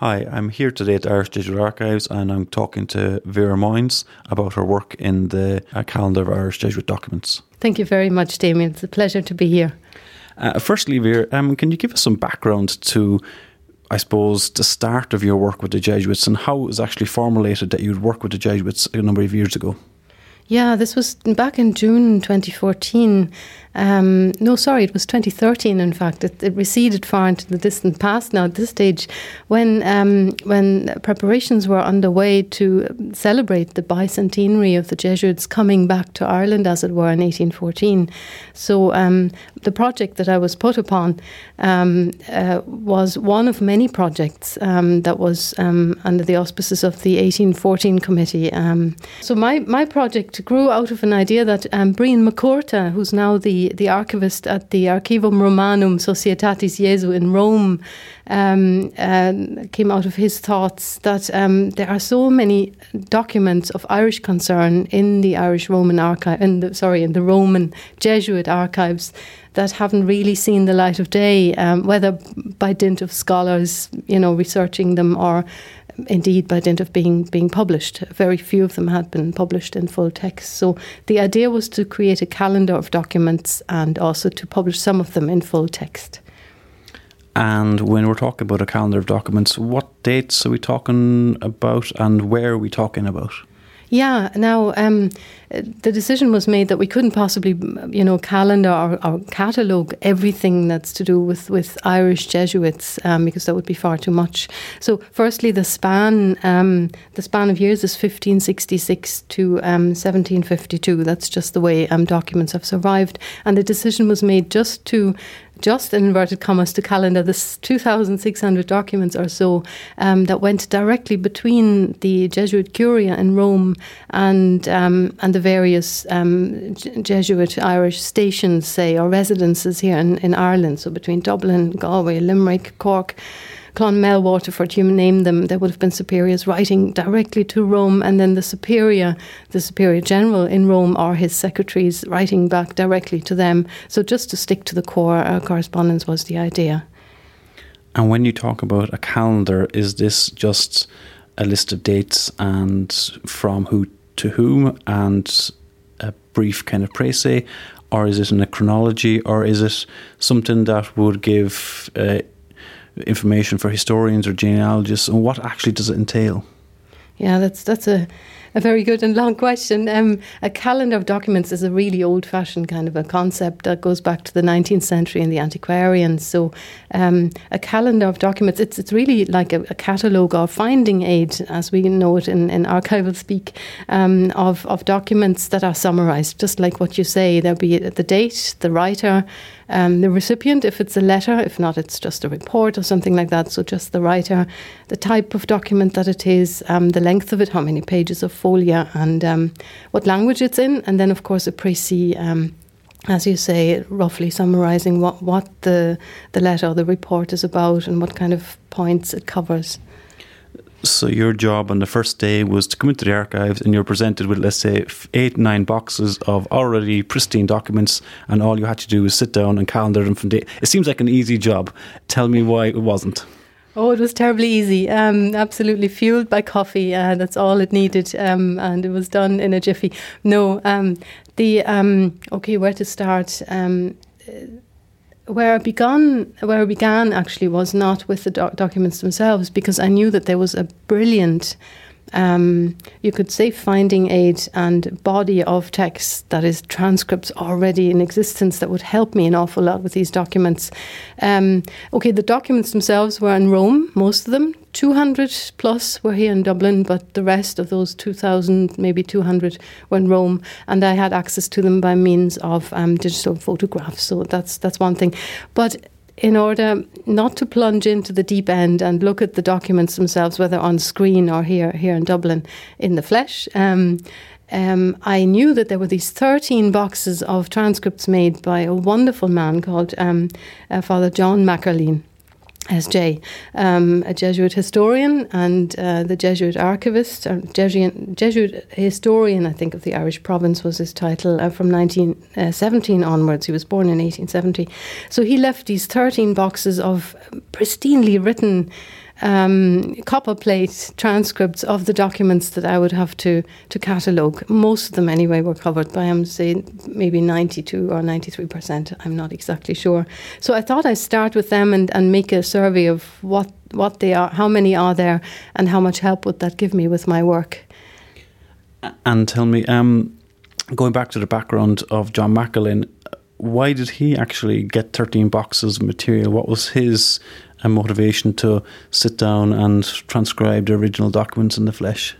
Hi, I'm here today at the Irish Digital Archives and I'm talking to Vera Moynes about her work in the uh, Calendar of Irish Jesuit Documents. Thank you very much, Damien. It's a pleasure to be here. Uh, firstly, Vera, um, can you give us some background to, I suppose, the start of your work with the Jesuits and how it was actually formulated that you'd work with the Jesuits a number of years ago? Yeah, this was back in June 2014. Um, no, sorry, it was 2013. In fact, it, it, receded far into the distant past. Now, at this stage, when um, when preparations were underway to celebrate the bicentenary of the Jesuits coming back to Ireland, as it were, in 1814, so um, the project that I was put upon um, uh, was one of many projects um, that was um, under the auspices of the 1814 committee. so my my project grew out of an idea that um, Brian Mac Cuarta, who's now the the, archivist at the Archivum Romanum Societatis Jesu in Rome, um, uh, came out of his thoughts that um, there are so many documents of Irish concern in the Irish Roman archive, in the, sorry, in the Roman Jesuit archives that haven't really seen the light of day, um, whether by dint of scholars, you know, researching them or indeed by dint of being being published. Very few of them had been published in full text. So the idea was to create a calendar of documents and also to publish some of them in full text. And when we're talking about a calendar of documents, what dates are we talking about and where are we talking about? Yeah, now um, the decision was made that we couldn't possibly, you know, calendar or, or catalogue everything that's to do with, with Irish Jesuits um, because that would be far too much. So, firstly, the span um, the span of years is 1566 to 1752. Um, that's just the way um, documents have survived, and the decision was made just to just in inverted commas to calendar this 2,600 documents or so um, that went directly between the Jesuit Curia in Rome and um, and the various um, Jesuit Irish stations, say, or residences here in, in Ireland. So between Dublin, Galway, Limerick, Cork. Clonmel, Waterford, you name them, there would have been superiors writing directly to Rome, and then the superior, the superior general in Rome, or his secretaries writing back directly to them. So just to stick to the core uh, correspondence was the idea. And when you talk about a calendar, is this just a list of dates and from who to whom and a brief kind of précis, or is it in a chronology, or is it something that would give uh, information for historians or genealogists, and what actually does it entail? Yeah, that's that's a a very good and long question. Um, a calendar of documents is a really old fashioned kind of a concept that goes back to the 19th century and the antiquarians. So, um, a calendar of documents, it's, it's really like a, a catalogue or finding aid, as we know it in, in archival speak, um, of, of documents that are summarized, just like what you say. There'll be the date, the writer, um, the recipient, if it's a letter, if not, it's just a report or something like that. So just the writer, the type of document that it is, um, the length of it, how many pages of folia, and um, what language it's in, and then of course a précis. Um, as you say, roughly summarising what, what the the letter or the report is about and what kind of points it covers. So your job on the first day was to come into the archives and you're presented with, let's say, eight, nine boxes of already pristine documents, and all you had to do was sit down and calendar them from day. It seems like an easy job. Tell me why it wasn't. Oh, it was terribly easy. Um, absolutely fueled by coffee. Uh, that's all it needed, um, and it was done in a jiffy. No, um, the um, okay, where to start? Where I began, where I began actually was not with the doc- documents themselves, because I knew that there was a brilliant, um, you could say, finding aid and body of text that is transcripts already in existence that would help me an awful lot with these documents. Um, okay, the documents themselves were in Rome, most of them, 200 plus were here in Dublin, but the rest of those 2,000, maybe 200, were in Rome, and I had access to them by means of um, digital photographs. So that's that's one thing. But in order not to plunge into the deep end and look at the documents themselves, whether on screen or here here in Dublin in the flesh. Um, um, I knew that there were these 13 boxes of transcripts made by a wonderful man called um, uh, Father John MacErlean. SJ, um, a Jesuit historian and uh, the Jesuit archivist, or Jesuit, Jesuit historian, I think, of the Irish province was his title uh, from 1917 onwards. He was born in 1870. So he left these 13 boxes of pristinely written um, copper plate transcripts of the documents that I would have to to catalogue. Most of them, anyway, were covered by I'm saying maybe 92 or 93 percent. I'm not exactly sure. So I thought I'd start with them and, and make a survey of what what they are, how many are there, and how much help would that give me with my work. And tell me, um, going back to the background of John MacErlean, why did he actually get 13 boxes of material? What was his uh, motivation to sit down and transcribe the original documents in the flesh?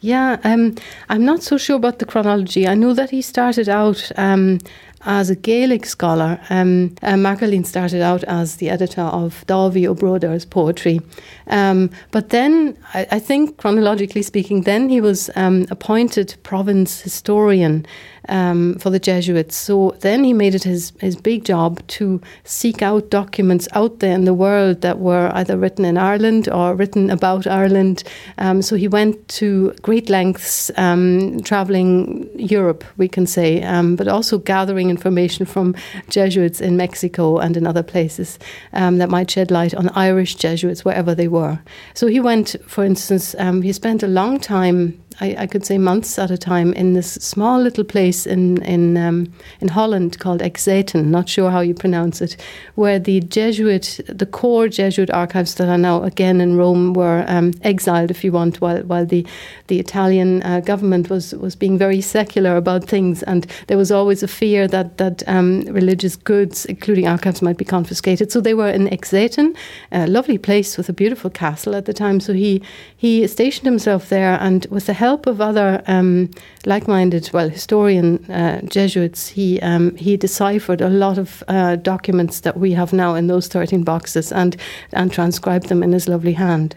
Yeah, um, I'm not so sure about the chronology. I know that he started out um, as a Gaelic scholar. Um, uh, started out as the editor of Dáibhí Ó Bruadair's poetry. Um, but then, I, I, think, chronologically speaking, then he was um, appointed province historian um, for the Jesuits. So then he made it his, his big job to seek out documents out there in the world that were either written in Ireland or written about Ireland. Um, so he went to great lengths, um, traveling Europe, we can say, but also gathering information from Jesuits in Mexico and in other places um, that might shed light on Irish Jesuits wherever they were. So he went, for instance, um, he spent a long time I, I, could say months at a time in this small little place in in um, in Holland called Exaten. Not sure how you pronounce it, where the Jesuit, the core Jesuit archives that are now again in Rome were um, exiled, if you want, while while the the Italian uh, government was was being very secular about things, and there was always a fear that that um, religious goods, including archives, might be confiscated. So they were in Exaten, a lovely place with a beautiful castle at the time. So he he stationed himself there, and with the help help of other um, like-minded, well, historian uh, Jesuits, he um, he deciphered a lot of uh, documents that we have now in those thirteen boxes and and transcribed them in his lovely hand.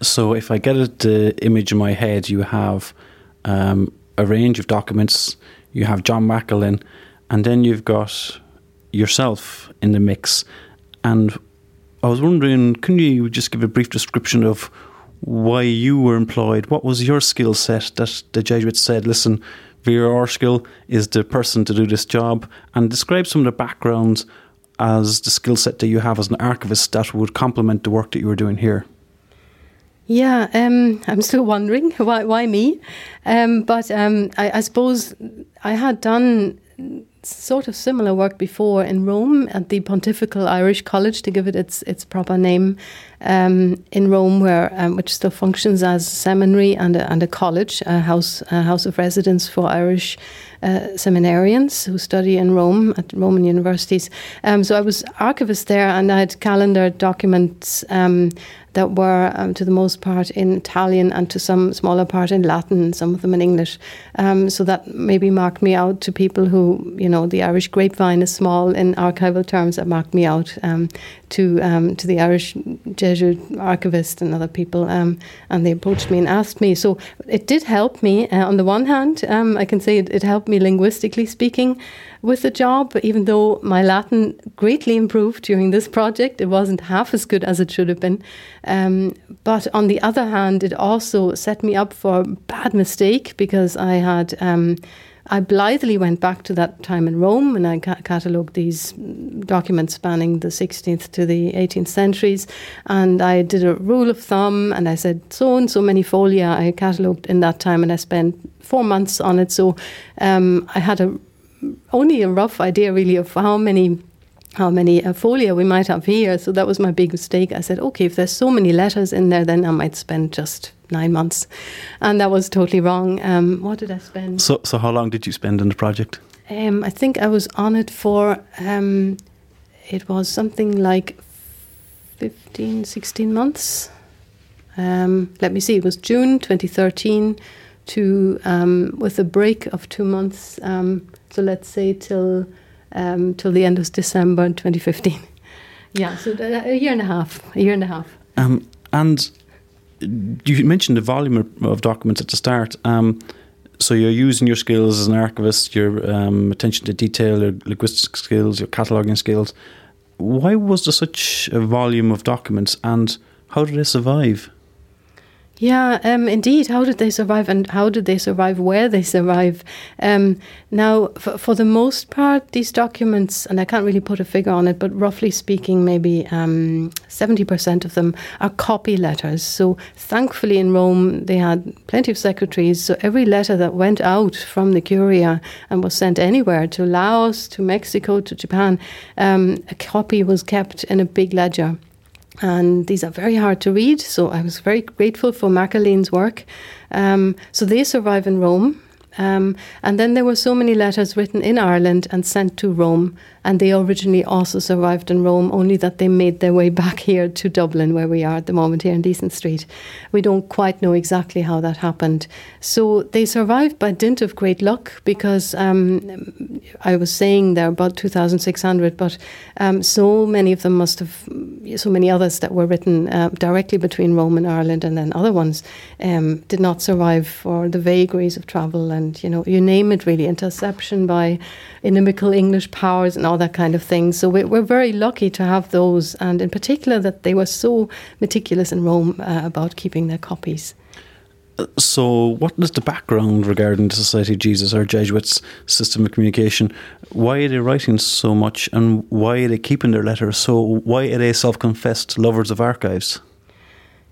So, if I get the image in my head, you have um, a range of documents. You have John MacErlean, and then you've got yourself in the mix. And I was wondering, can you just give a brief description of why you were employed. What was your skill set that the Jesuits said, listen, Vera Orskill is the person to do this job? And describe some of the backgrounds as the skill set that you have as an archivist that would complement the work that you were doing here. Yeah, um, I'm still wondering why, why me. Um, but um, I, I suppose I had done sort of similar work before in Rome at the Pontifical Irish College, to give it its its proper name, um, in Rome, where um, which still functions as a seminary and a, and a college, a house a house of residence for Irish uh, seminarians who study in Rome at Roman universities. Um, so I was archivist there, and I had calendar documents um, that were, um, to the most part, in Italian and to some smaller part in Latin, some of them in English. Um, so that maybe marked me out to people who, you know, the Irish grapevine is small in archival terms. That marked me out um, to um, to the Irish Jesuit archivist and other people, um, and they approached me and asked me. So it did help me. Uh, on the one hand, um, I can say it, it helped me linguistically speaking with the job, even though my Latin greatly improved during this project. It wasn't half as good as it should have been. Um, but on the other hand, it also set me up for a bad mistake because I had. Um, I blithely went back to that time in Rome and I ca- catalogued these documents spanning the 16th to the 18th centuries. And I did a rule of thumb and I said, so and so many folia I catalogued in that time and I spent four months on it. So um, I had a only a rough idea really of how many how many uh, folia we might have here. So that was my big mistake. I said, okay, if there's so many letters in there, then I might spend just nine months, and that was totally wrong. Um, what did I spend? So, so how long did you spend on the project? Um, I think I was on it for. Um, it was something like 15, 16 months. Um, let me see. It was June 2013 to um, with a break of two months. Um, so let's say till um, till the end of December 2015. Yeah, so a year and a half, a year and a half. Um, and you mentioned the volume of documents at the start. Um, so you're using your skills as an archivist, your um, attention to detail, your linguistic skills, your cataloguing skills. Why was there such a volume of documents, and how did they survive? Yeah, um, indeed. How did they survive, and how did they survive where they survive? Um, now, for, for, the most part, these documents, and I can't really put a figure on it, but roughly speaking, maybe um, seventy percent of them are copy letters. So, thankfully, in Rome, they had plenty of secretaries. So, every letter that went out from the Curia and was sent anywhere to Laos, to Mexico, to Japan, um, a copy was kept in a big ledger and these are very hard to read. So I was very grateful for MacErlean's work. Um, so they survive in Rome. Um, and then there were so many letters written in Ireland and sent to Rome and they originally also survived in Rome, only that they made their way back here to Dublin, where we are at the moment here in Leeson Street. We don't quite know exactly how that happened. So they survived by dint of great luck because um, I was saying there about 2,600, but um, so many of them must have, so many others that were written uh, directly between Rome and Ireland, and then other ones um, did not survive for the vagaries of travel and, you know, you name it really, interception by inimical English powers and all that kind of thing. So we, are very lucky to have those, and in particular that they were so meticulous in Rome uh, about keeping their copies. So, what is the background regarding the Society of Jesus or Jesuits' system of communication? Why are they writing so much, and why are they keeping their letters? So, why are they self-confessed lovers of archives?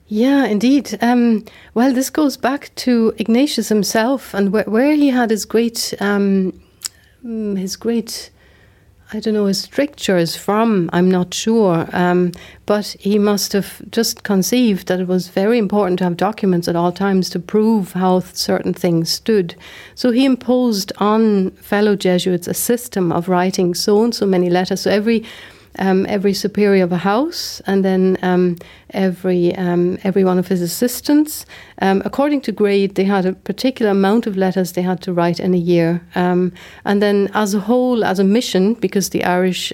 Yeah, indeed. Um, well, this goes back to Ignatius himself and where, where he had his great, um, mm, his great I don't know his strictures from, I'm not sure. Um, but he must have just conceived that it was very important to have documents at all times to prove how certain things stood. So he imposed on fellow Jesuits a system of writing so and so many letters. So every um, every superior of a house, and then um, every um, every one of his assistants. Um, according to grade, they had a particular amount of letters they had to write in a year, um, and then as a whole, as a mission, because the Irish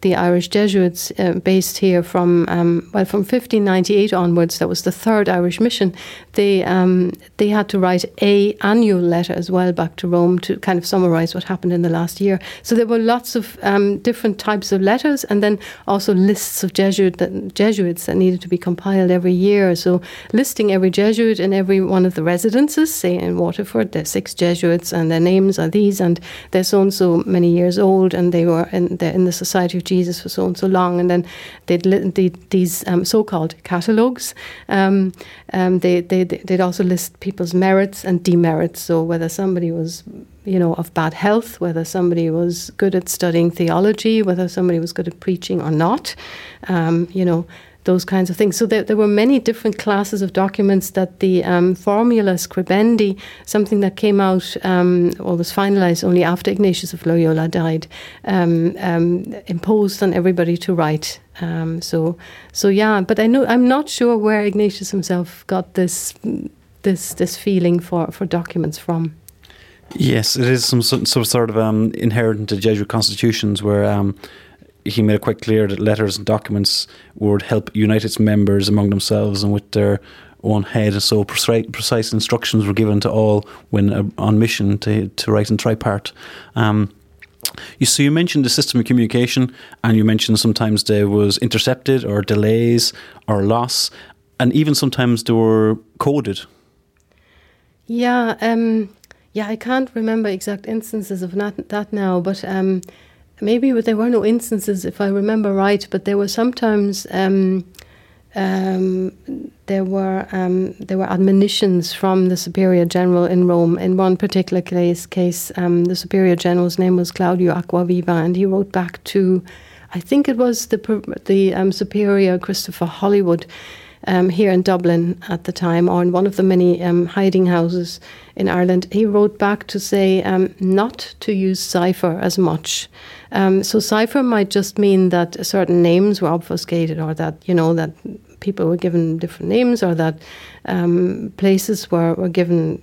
the Irish Jesuits uh, based here from um, well from 1598 onwards. That was the third Irish mission. They um, they had to write a annual letter as well back to Rome to kind of summarise what happened in the last year. So there were lots of um, different types of letters, and then also lists of Jesuit that, Jesuits that needed to be compiled every year. So listing every Jesuit in every one of the residences, say in Waterford, there's six Jesuits, and their names are these, and they're so and so many years old, and they were in in the Society of Jesus for so and so long, and then they'd li- these um, so-called catalogues. Um, um, they, they they'd also list people's merits and demerits. So whether somebody was you know of bad health, whether somebody was good at studying theology, whether somebody was good at preaching or not, um, you know those kinds of things. So there, there were many different classes of documents that the um, formula scribendi, something that came out um, or was finalized only after Ignatius of Loyola died, um, um imposed on everybody to write. Um, so, so yeah, but I know I'm not sure where Ignatius himself got this this this feeling for for documents from. Yes, it is some some sort of um, inherent to Jesuit constitutions where he made it quite clear that letters and documents would help unite its members among themselves and with their own head. So precise, instructions were given to all when uh, on mission to, to write in tripart. Um, you so you mentioned the system of communication, and you mentioned sometimes there was intercepted or delays or loss, and even sometimes they were coded. Yeah, um, yeah, I can't remember exact instances of that, that now, but um, maybe there were no instances, if I remember right, but there were sometimes um, um, there were um, there were admonitions from the superior general in Rome. In one particular case, case um, the superior general's name was Claudio Acquaviva, and he wrote back to, I think it was the the um, superior Christopher Hollywood um, here in Dublin at the time, or in one of the many um, hiding houses in Ireland, he wrote back to say um, not to use cipher as much. Um, so cipher might just mean that certain names were obfuscated, or that you know that people were given different names, or that um, places were, were given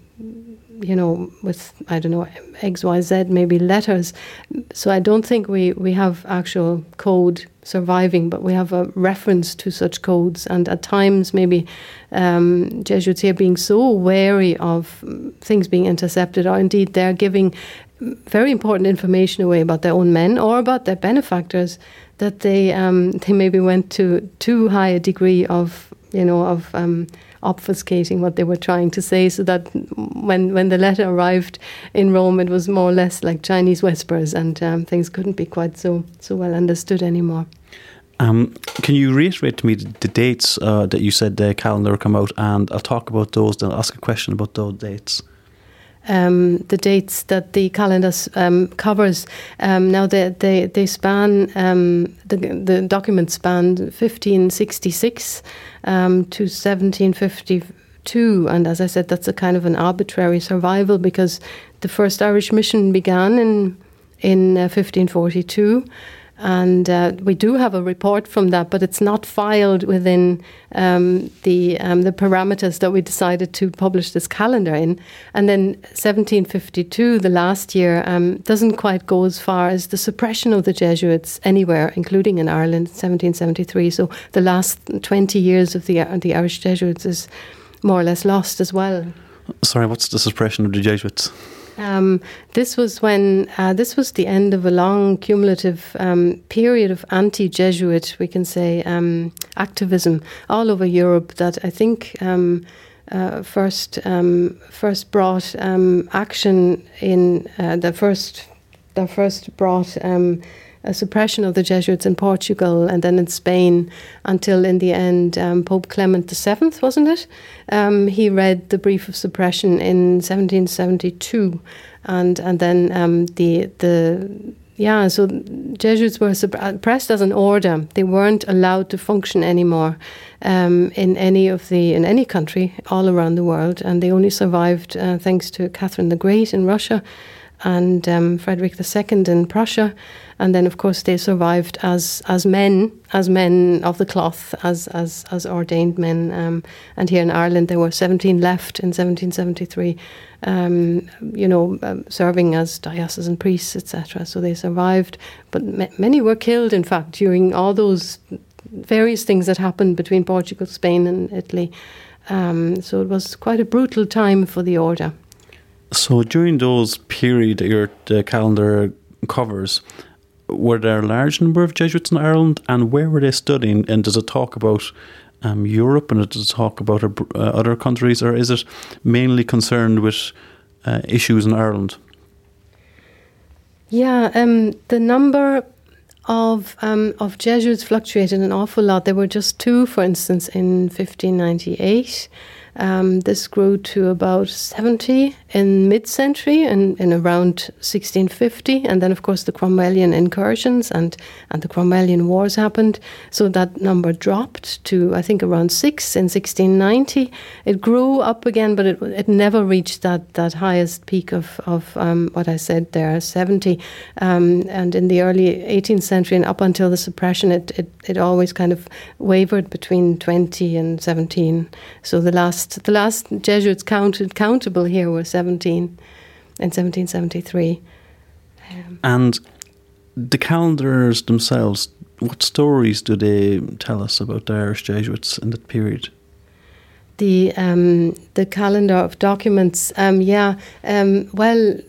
you know, with I don't know X Y Z maybe letters. So I don't think we we have actual code surviving, but we have a reference to such codes. And at times, maybe um, Jesuits here being so wary of things being intercepted, or indeed they're giving very important information away about their own men or about their benefactors, that they um, they maybe went to too high a degree of you know of um, obfuscating what they were trying to say, so that when when the letter arrived in Rome, it was more or less like Chinese whispers, and um, things couldn't be quite so so well understood anymore. Um, can you reiterate to me the, the dates uh, that you said the calendar come out, and I'll talk about those. Then I'll ask a question about those dates. Um, the dates that the calendar um, covers. Um, now they they, they span um, the the documents span 1566 um, to 1752, and as I said, that's a kind of an arbitrary survival because the first Irish mission began in in uh, 1542 and uh, we do have a report from that, but it's not filed within um, the um, the parameters that we decided to publish this calendar in. And then 1752, the last year, um, doesn't quite go as far as the suppression of the Jesuits anywhere, including in Ireland, 1773. So the last 20 years of the the Irish Jesuits is more or less lost as well. Sorry, what's the suppression of the Jesuits? Um, this was when uh, this was the end of a long cumulative um, period of anti-Jesuit, we can say, um, activism all over Europe. That I think um, uh, first um, first brought um, action in uh, the first the first brought a suppression of the Jesuits in Portugal and then in Spain until, in the end, um, Pope Clement VII, wasn't it? Um, he read the brief of suppression in 1772, and and then um, the the yeah, so Jesuits were suppressed as an order. They weren't allowed to function anymore um, in any of the in any country all around the world, and they only survived uh, thanks to Catherine the Great in Russia and um, Frederick II in Prussia, and then of course they survived as as men, as men of the cloth, as as as ordained men. Um, and here in Ireland there were 17 left in 1773, um, you know, um, serving as diocesan priests, etc. So they survived, but many were killed. In fact, during all those various things that happened between Portugal, Spain, and Italy. Um, so it was quite a brutal time for the order. So during those period your the calendar covers, were there a large number of Jesuits in Ireland, and where were they studying? And does it talk about um, Europe, and does it talk about uh, other countries, or is it mainly concerned with uh, issues in Ireland? Yeah, um, the number of um, of Jesuits fluctuated an awful lot. There were just two, for instance, in 1598. Um, this grew to about 70 in mid century and in around 1650. And then, of course, the Cromwellian incursions and, and the Cromwellian wars happened. So that number dropped to, I think, around six in 1690. It grew up again, but it, it never reached that, that highest peak of, of um, what I said there, 70. Um, and in the early 18th century and up until the suppression, it, it, it always kind of wavered between 20 and 17. So the last the last Jesuits counted countable here were seventeen seventy three. Um, and the calendars themselves, what stories do they tell us about the Irish Jesuits in that period? The um, the calendar of documents, um, yeah. Um, well,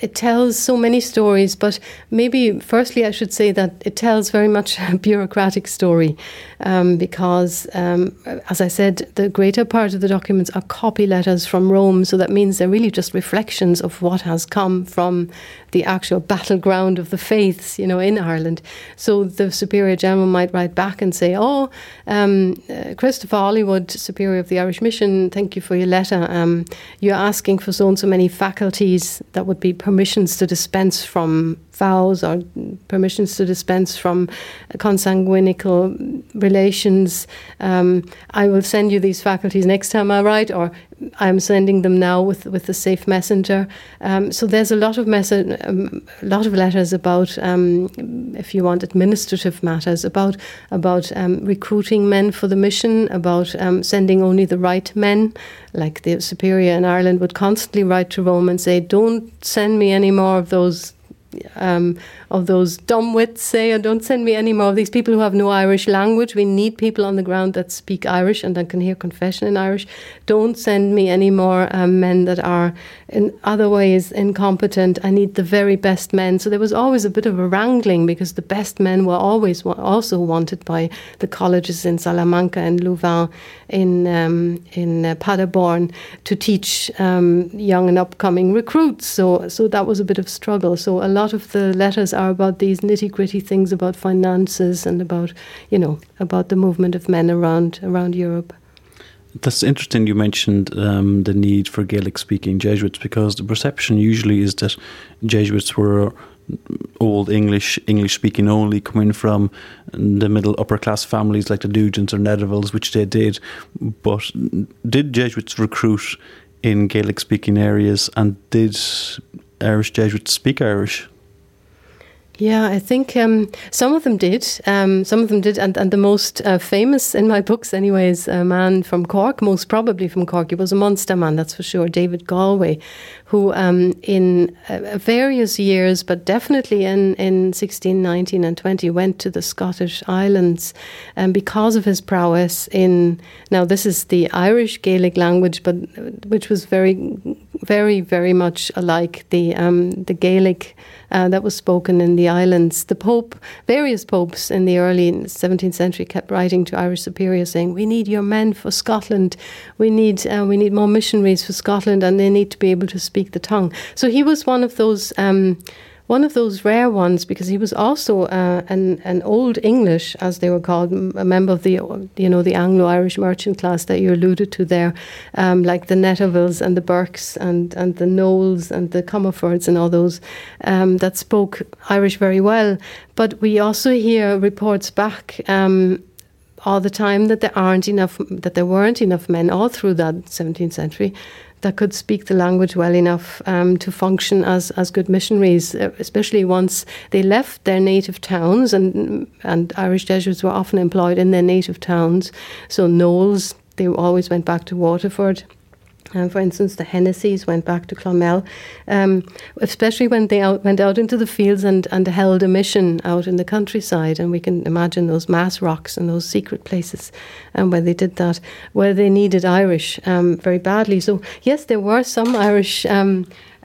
it tells so many stories, but maybe firstly I should say that it tells very much a bureaucratic story um, because, um, as I said, the greater part of the documents are copy letters from Rome, so that means they're really just reflections of what has come from the actual battleground of the faiths, you know, in Ireland. So the Superior General might write back and say, "Oh, um, uh, Christopher Hollywood, Superior of the Irish Mission, thank you for your letter. Um, you're asking for so and so many faculties that would be permissions to dispense from vows or permissions to dispense from consanguinical relations. Um, I will send you these faculties next time I write, or I'm sending them now with with the safe messenger. Um, so there's a lot of message, um, a lot of letters about, um, if you want, administrative matters about about um, recruiting men for the mission, about um, sending only the right men. Like the superior in Ireland would constantly write to Rome and say, "Don't send me any more of those um, of those dumbwits say, oh, don't send me any more of these people who have no Irish language. We need people on the ground that speak Irish and that can hear confession in Irish. Don't send me any more um, men that are in other ways incompetent. I need the very best men. So there was always a bit of a wrangling because the best men were always also wanted by the colleges in Salamanca and Louvain in um, in uh, Paderborn to teach um, young and upcoming recruits. So so that was a bit of struggle. So a lot of the letters are about these nitty gritty things about finances and about you know about the movement of men around around Europe. That's interesting. You mentioned um, the need for Gaelic speaking Jesuits because the perception usually is that Jesuits were old English, English speaking only, coming from the middle upper class families like the Nugents or Nettervilles, which they did. But did Jesuits recruit in Gaelic speaking areas and did Irish Jesuits speak Irish? Yeah, I think um, some of them did. Um, some of them did, and, and the most uh, famous in my books, anyway, is a man from Cork, most probably from Cork. He was a Munster man, that's for sure, David Galway, who um, in uh, various years, but definitely in, in 16, 19, and 20, went to the Scottish Islands um, because of his prowess in. Now, this is the Irish Gaelic language, but which was very, very, very much alike the um, the Gaelic uh, that was spoken in the islands. The Pope, various popes in the early 17th century, kept writing to Irish superiors saying, "We need your men for Scotland. We need uh, we need more missionaries for Scotland, and they need to be able to speak the tongue." So he was one of those. Um, one of those rare ones because he was also uh, an an old English, as they were called, a member of the you know the Anglo-Irish merchant class that you alluded to there, um, like the Nettervilles and the Burkes and and the Knowles and the Comerfords and all those um, that spoke Irish very well. But we also hear reports back. Um, all the time that there aren't enough that there weren't enough men all through that 17th century that could speak the language well enough um, to function as, as good missionaries, uh, especially once they left their native towns. And, and Irish Jesuits were often employed in their native towns. So, Knowles, they always went back to Waterford. Um, for instance, the Hennessy's went back to Clonmel, um, especially when they out, went out into the fields and, and held a mission out in the countryside. And we can imagine those mass rocks and those secret places um, where they did that, where they needed Irish um, very badly. So, yes, there were some Irish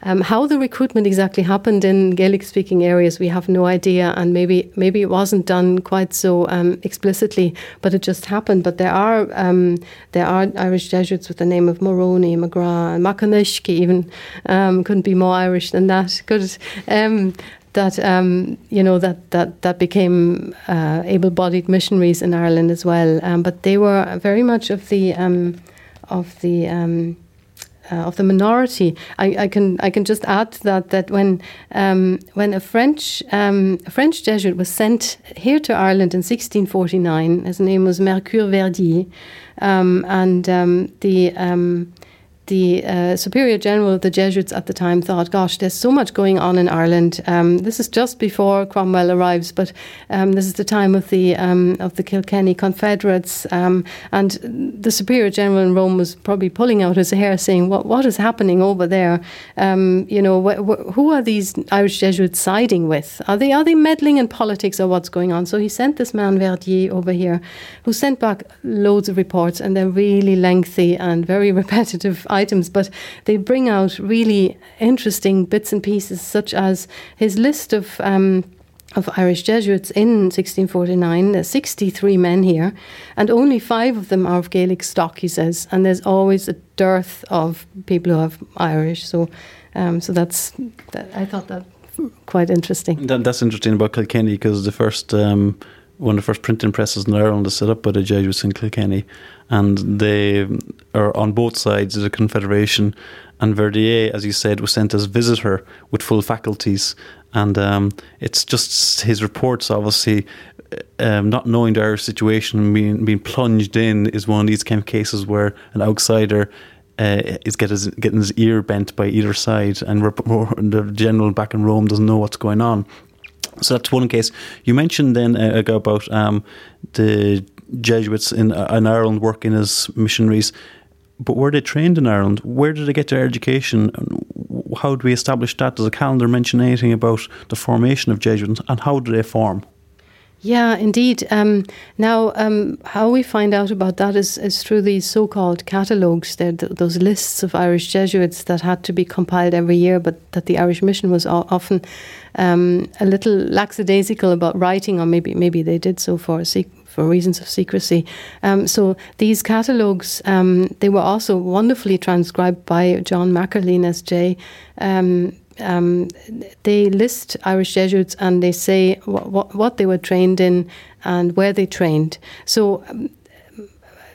um, how the recruitment exactly happened in Gaelic-speaking areas, we have no idea, and maybe maybe it wasn't done quite so um, explicitly, but it just happened. But there are um, there are Irish Jesuits with the name of Moroni, McGrath, and Macconishke even um, couldn't be more Irish than that. Could um, that um, you know that that that became uh, able-bodied missionaries in Ireland as well. Um, but they were very much of the um, of the um, uh, of the minority. I, I, can I can just add to that that when um, when a French um, a French Jesuit was sent here to Ireland in 1649, his name was Mercure Verdier, um, and um, the um, the uh, Superior General of the Jesuits at the time thought, gosh, there's so much going on in Ireland. Um, this is just before Cromwell arrives, but um, this is the time of the um, of the Kilkenny Confederates. Um, and the Superior General in Rome was probably pulling out his hair saying, what, what is happening over there? Um, you know, wh- wh- who are these Irish Jesuits siding with? Are they, are they meddling in politics or what's going on? So he sent this man, Verdier, over here, who sent back loads of reports and they're really lengthy and very repetitive items, but they bring out really interesting bits and pieces, such as his list of. Um, of Irish Jesuits in 1649. There's 63 men here, and only five of them are of Gaelic stock, he says. And there's always a dearth of people who have Irish. So, um, so that's that, I thought that quite interesting. That, that's interesting about Kilkenny because the first um, one of the first printing presses in Ireland is set up by the Jesuits in Kilkenny, and they are on both sides of the Confederation. And Verdier, as you said, was sent as visitor with full faculties, and um, it's just his reports, obviously. Um, not knowing the Irish situation, being being plunged in, is one of these kind of cases where an outsider uh, is get his, getting his ear bent by either side, and the general back in Rome doesn't know what's going on. So that's one case. You mentioned then uh, ago about um, the Jesuits in, uh, in Ireland working as missionaries, but were they trained in Ireland? Where did they get their education? How do we establish that? Does the calendar mention anything about the formation of Jesuits and how do they form? Yeah, indeed. Um, now, um, how we find out about that is, is through these so called catalogues. Th- those lists of Irish Jesuits that had to be compiled every year, but that the Irish mission was o- often um, a little lackadaisical about writing, or maybe maybe they did so for, for reasons of secrecy. Um, so these catalogues, um, they were also wonderfully transcribed by John MacErlean S.J. Um, um, they list Irish Jesuits and they say what, what they were trained in and where they trained. So um,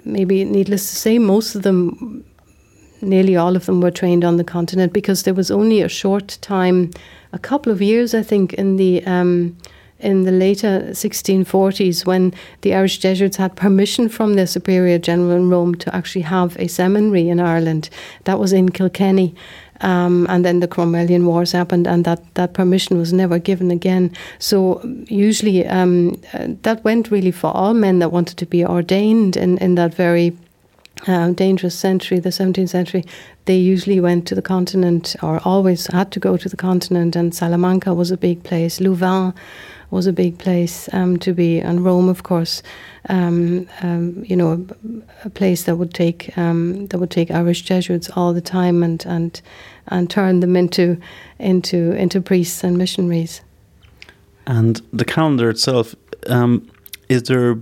maybe needless to say, most of them, nearly all of them, were trained on the continent because there was only a short time, a couple of years, I think, in the um, in the later 1640s when the Irish Jesuits had permission from their Superior General in Rome to actually have a seminary in Ireland. That was in Kilkenny. Um, and then the Cromwellian Wars happened, and that, that permission was never given again. So usually um, uh, that went really for all men that wanted to be ordained in, in that very uh, dangerous century, the 17th century. They usually went to the continent, or always had to go to the continent, and Salamanca was a big place. Louvain was a big place um, to be, and Rome, of course, um, um, you know, a, a, place that would take um, that would take Irish Jesuits all the time and and and turn them into into into priests and missionaries. And the calendar itself, um, is there,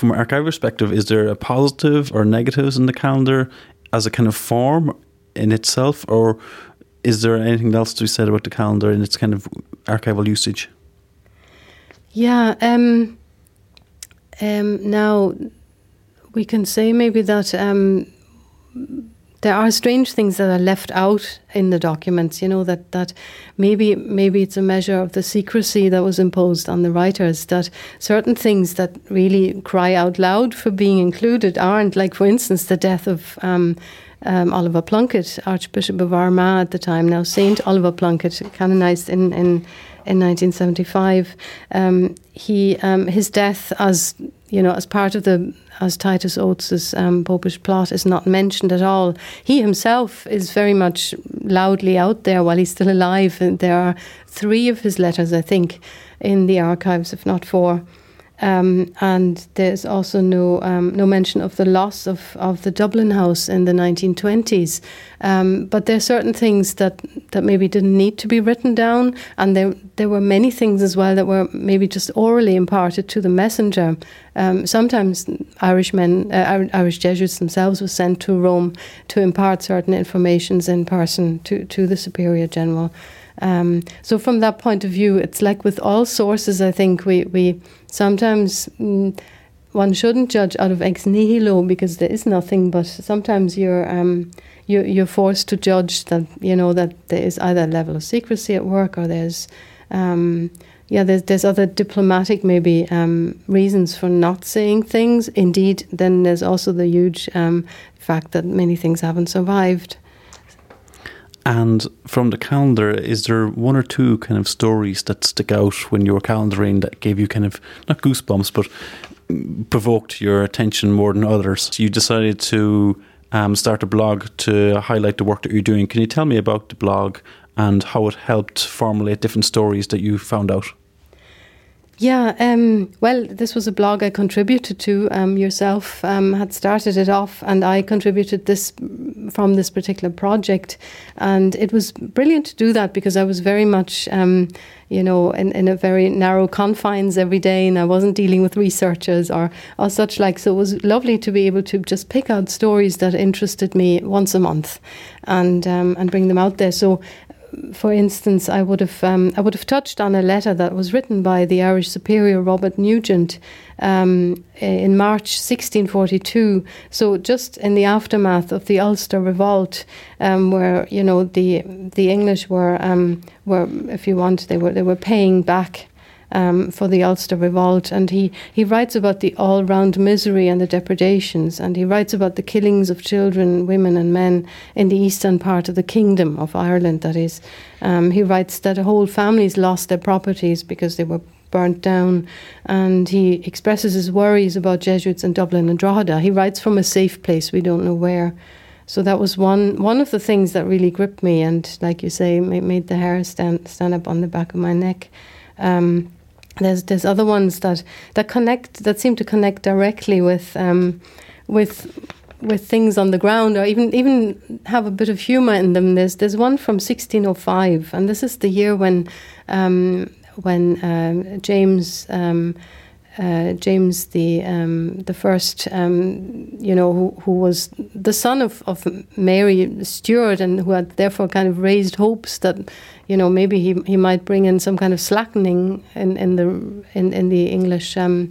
from an archive perspective, is there a positive or negatives in the calendar as a kind of form in itself, or is there anything else to be said about the calendar in its kind of archival usage? Yeah. Um, um, now, we can say maybe that um, there are strange things that are left out in the documents. You know that that maybe maybe it's a measure of the secrecy that was imposed on the writers. That certain things that really cry out loud for being included aren't. Like for instance, the death of. Um, um, Oliver Plunkett, Archbishop of Armagh at the time, now Saint Oliver Plunkett, canonized in, in in 1975. Um, he um, his death as you know as part of the as Titus Oates's um, popish plot is not mentioned at all. He himself is very much loudly out there while he's still alive. And there are three of his letters, I think, in the archives, if not four. Um, and there's also no um, no mention of the loss of, of the Dublin House in the 1920s. Um, but there are certain things that, that maybe didn't need to be written down, and there there were many things as well that were maybe just orally imparted to the messenger. Um, sometimes Irish men, uh, Irish Jesuits themselves, were sent to Rome to impart certain informations in person to to the Superior General. Um, so from that point of view, it's like with all sources. I think we we sometimes. Mm, one shouldn't judge out of ex nihilo because there is nothing, but sometimes you're um, you're, you're forced to judge that you know that there is either a level of secrecy at work or there's um, yeah there's there's other diplomatic maybe um, reasons for not saying things. Indeed, then there's also the huge um, fact that many things haven't survived. And from the calendar, is there one or two kind of stories that stick out when you were calendaring that gave you kind of not goosebumps, but provoked your attention more than others? You decided to um, start a blog to highlight the work that you're doing. Can you tell me about the blog and how it helped formulate different stories that you found out? Yeah, um, well, this was a blog I contributed to. Um, yourself um, had started it off, and I contributed this from this particular project. And it was brilliant to do that because I was very much, um, you know, in, in a very narrow confines every day, and I wasn't dealing with researchers or, or such like. So it was lovely to be able to just pick out stories that interested me once a month, and um, and bring them out there. So for instance, I would have um, I would have touched on a letter that was written by the Irish Superior Robert Nugent um, in March 1642. So just in the aftermath of the Ulster Revolt, um, where you know the the English were um, were, if you want, they were they were paying back um, for the Ulster Revolt, and he, he writes about the all round misery and the depredations, and he writes about the killings of children, women, and men in the eastern part of the kingdom of Ireland. That is, um, he writes that whole families lost their properties because they were burnt down, and he expresses his worries about Jesuits in Dublin and Drogheda. He writes from a safe place, we don't know where. So that was one one of the things that really gripped me, and like you say, made the hair stand stand up on the back of my neck. Um, there's there's other ones that that connect that seem to connect directly with um, with with things on the ground or even even have a bit of humor in them. There's there's one from 1605, and this is the year when um, when um, James. Um, uh, James the um, the first, um, you know, who, who was the son of, of Mary Stuart and who had therefore kind of raised hopes that, you know, maybe he, he might bring in some kind of slackening in, in the in, in the English um,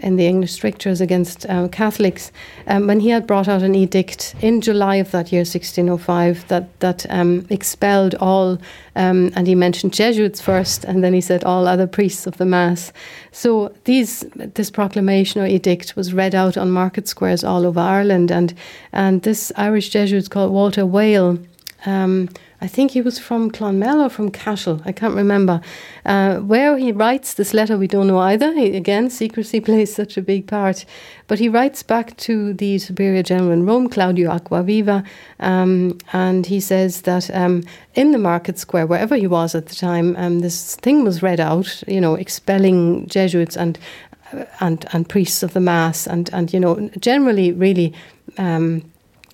in the English strictures against uh, Catholics, um, when he had brought out an edict in July of that year, 1605, that that um, expelled all, um, and he mentioned Jesuits first, and then he said all other priests of the Mass. So these this proclamation or edict was read out on market squares all over Ireland, and and this Irish Jesuit called Walter Whale. Um, I think he was from Clonmel or from Cashel, I can't remember. Uh, where he writes this letter, we don't know either. He, again, secrecy plays such a big part. But he writes back to the Superior General in Rome, Claudio Acquaviva, um, and he says that um, in the market square, wherever he was at the time, um, this thing was read out, you know, expelling Jesuits and uh, and and priests of the mass, and and you know, generally, really. Um,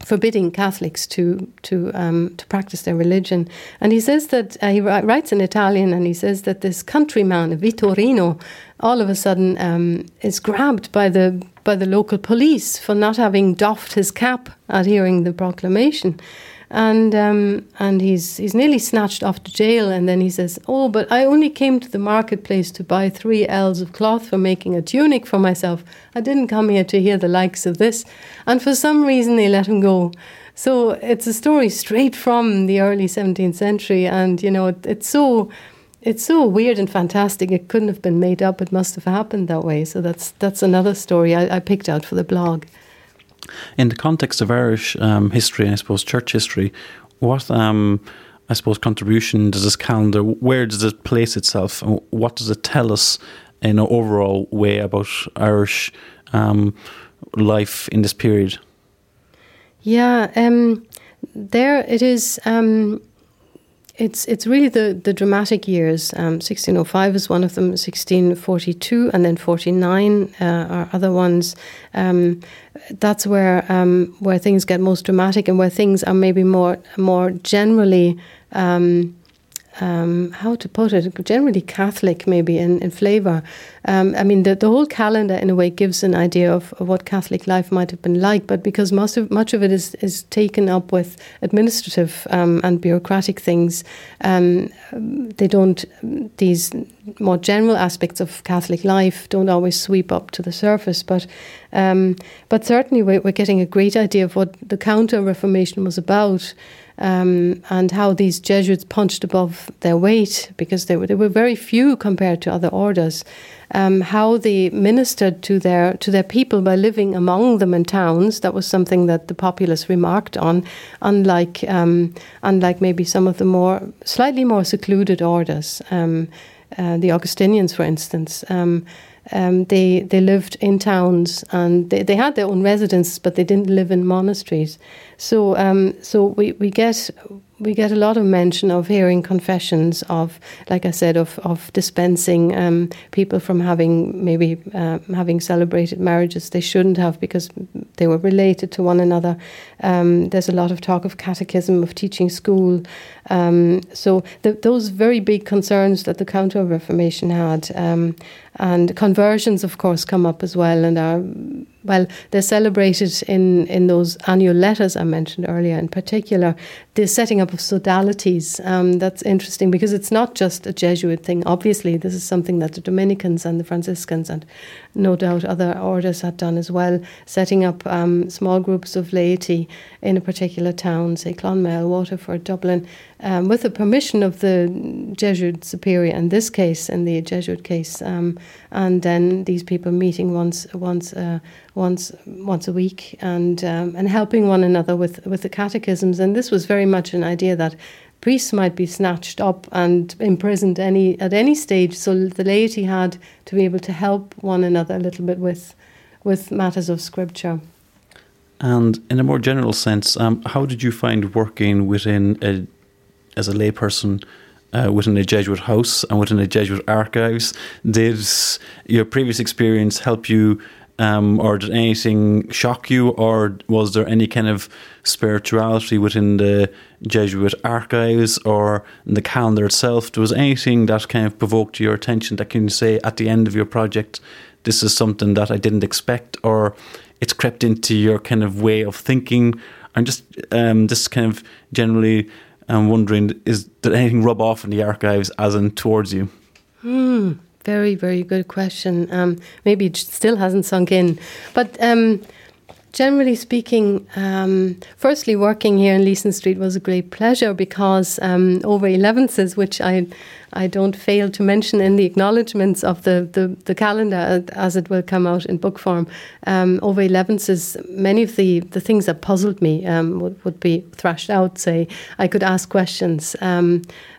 forbidding Catholics to to um, to practice their religion. And he says that uh, he writes in Italian, and he says that this countryman Vittorino, all of a sudden, um, is grabbed by the by the local police for not having doffed his cap at hearing the proclamation and um, and he's he's nearly snatched off to jail. And then he says, "Oh, but I only came to the marketplace to buy three ells of cloth for making a tunic for myself. I didn't come here to hear the likes of this." And for some reason, they let him go. So it's a story straight from the early 17th century, and you know it, it's so it's so weird and fantastic. It couldn't have been made up. It must have happened that way. So that's that's another story I, I picked out for the blog. In the context of Irish um, history and I suppose church history, what um, I suppose contribution does this calendar? Where does it place itself? What does it tell us in an overall way about Irish um, life in this period? Yeah, um, there it is. Um, it's it's really the, the dramatic years. Um, 1605 is one of them. 1642 and then 49 uh, are other ones. Um, that's where um, where things get most dramatic and where things are maybe more more generally um, um, how to put it, generally Catholic maybe in, in flavour. Um, I mean, the, the whole calendar in a way gives an idea of, of, what Catholic life might have been like, but because most of, much of it is, is taken up with administrative um, and bureaucratic things, um, they don't, these more general aspects of Catholic life don't always sweep up to the surface. But, um, but certainly we're, we're getting a great idea of what the Counter Reformation was about um, and how these Jesuits punched above their weight because they were, they were very few compared to other orders. Um, how they ministered to their to their people by living among them in towns. That was something that the populace remarked on, unlike um, unlike maybe some of the more slightly more secluded orders, um, uh, the Augustinians, for instance. Um, um, they they lived in towns and they, they had their own residences, but they didn't live in monasteries. So um, so we, we get we get a lot of mention of hearing confessions of, like I said, of of dispensing um, people from having maybe uh, having celebrated marriages they shouldn't have because they were related to one another. Um, there's a lot of talk of catechism, of teaching school. Um, so those very big concerns that the Counter Reformation had, um, and conversions, of course, come up as well, and are well, they're celebrated in, in those annual letters I mentioned earlier, in particular, the setting up of sodalities. Um, that's interesting because it's not just a Jesuit thing. Obviously, this is something that the Dominicans and the Franciscans, and no doubt other orders had done as well, setting up um, small groups of laity in a particular town, say Clonmel, Waterford, Dublin, um, with the permission of the Jesuit superior in this case, in the Jesuit case, um, and then these people meeting once once uh, once once a week and um, and helping one another with with the catechisms. And this was very much an idea that priests might be snatched up and imprisoned any at any stage. So the laity had to be able to help one another a little bit with with matters of scripture. And in a more general sense, um, how did you find working within a as a layperson uh, within a Jesuit house and within a Jesuit archives. Did your previous experience help you, um, or did anything shock you, or was there any kind of spirituality within the Jesuit archives or the calendar itself? Was anything that kind of provoked your attention that can say at the end of your project this is something that I didn't expect, or it's crept into your kind of way of thinking? I'm just um, just kind of generally um, wondering: is did anything rub off in the archives, as in towards you? Hmm. Very, very good question. Um, maybe it still hasn't sunk in, but um, generally speaking, um, firstly, working here in Leeson Street was a great pleasure because um, over 11s, which I I don't fail to mention in the acknowledgements of the, the, the calendar as it will come out in book form. Um, over 11s, many of the, the things that puzzled me um, would, would be thrashed out. Say, I could ask questions.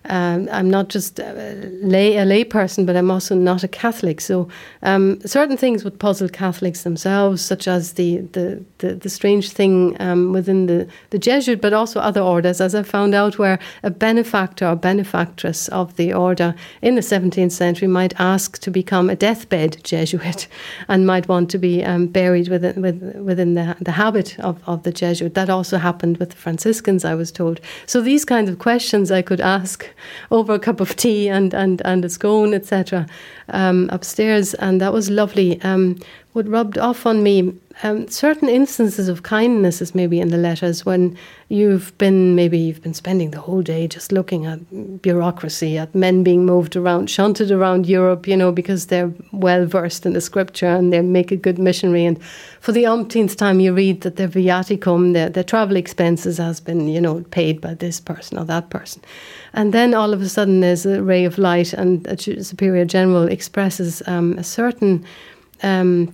Um, I'm not just a lay, a lay person, but I'm also not a Catholic. So um, certain things would puzzle Catholics themselves, such as the, the, the, the strange thing um, within the, the Jesuit, but also other orders, as I found out, where a benefactor or benefactress of the order in the 17th century might ask to become a deathbed Jesuit and might want to be um, buried within, within the, the habit of, of the Jesuit. That also happened with the Franciscans, I was told. So these kinds of questions I could ask over a cup of tea and, and, and a scone, etc., um, upstairs, and that was lovely. Um, what rubbed off on me um, certain instances of kindness is maybe in the letters when you've been maybe you've been spending the whole day just looking at bureaucracy, at men being moved around, shunted around Europe, you know, because they're well versed in the scripture and they make a good missionary. And for the umpteenth time, you read that their viaticum, their, their travel expenses, has been, you know, paid by this person or that person. And then all of a sudden, there's a ray of light, and a superior general expresses um, a certain. Um,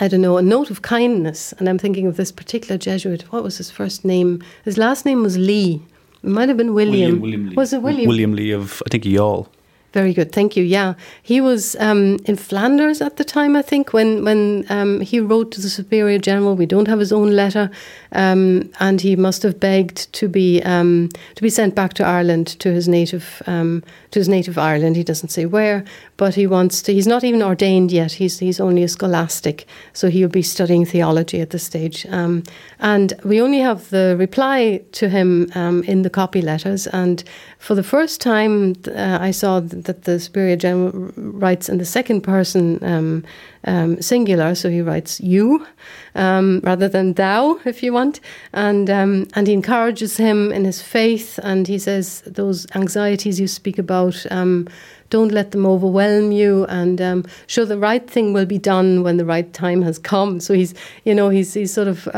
I don't know, a note of kindness. And I'm thinking of this particular Jesuit. What was his first name? His last name was Lee. It might have been William. William, William was it William? William Lee of, I think, Youghal. Very good, thank you. Yeah, he was um, in Flanders at the time, I think, when when um, he wrote to the Superior General. We don't have his own letter, um, and he must have begged to be um, to be sent back to Ireland to his native um, to his native Ireland. He doesn't say where, but he wants to. He's not even ordained yet. He's he's only a scholastic, so he'll be studying theology at this stage. Um, and we only have the reply to him in the copy letters, and for the first time, uh, I saw that the Superior General writes in the second person um, um, singular, so he writes you um, rather than thou, if you want, and um, and he encourages him in his faith, and he says those anxieties you speak about um, don't let them overwhelm you and show the right thing will be done when the right time has come. So he's you know he's he's sort of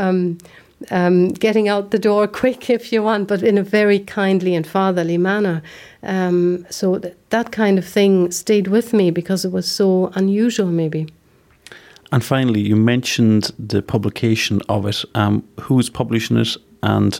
um, getting out the door quick if you want, but in a very kindly and fatherly manner. Um, so th- that kind of thing stayed with me because it was so unusual, maybe. And finally, you mentioned the publication of it. Um, who's publishing it, and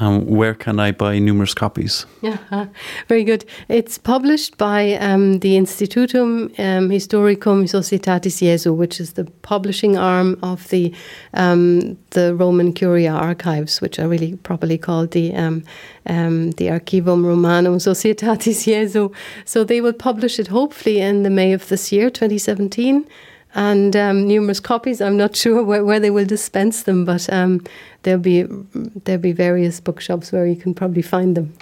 um, where can I buy numerous copies? Yeah, very good. It's published by um, the Institutum um, Historicum Societatis Jesu, which is the publishing arm of the um, the Roman Curia archives, which are really properly called the um, the Archivum Romanum Societatis Jesu. So they will publish it hopefully in the May of this year, 2017 and um, numerous copies. I'm not sure where, where, they will dispense them, but um, there'll be there'll be various bookshops where you can probably find them.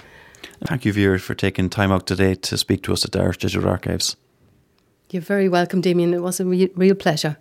Thank you, Vera, for taking time out today to speak to us at the Irish Digital Archives. You're very welcome, Damien. It was a re- real pleasure.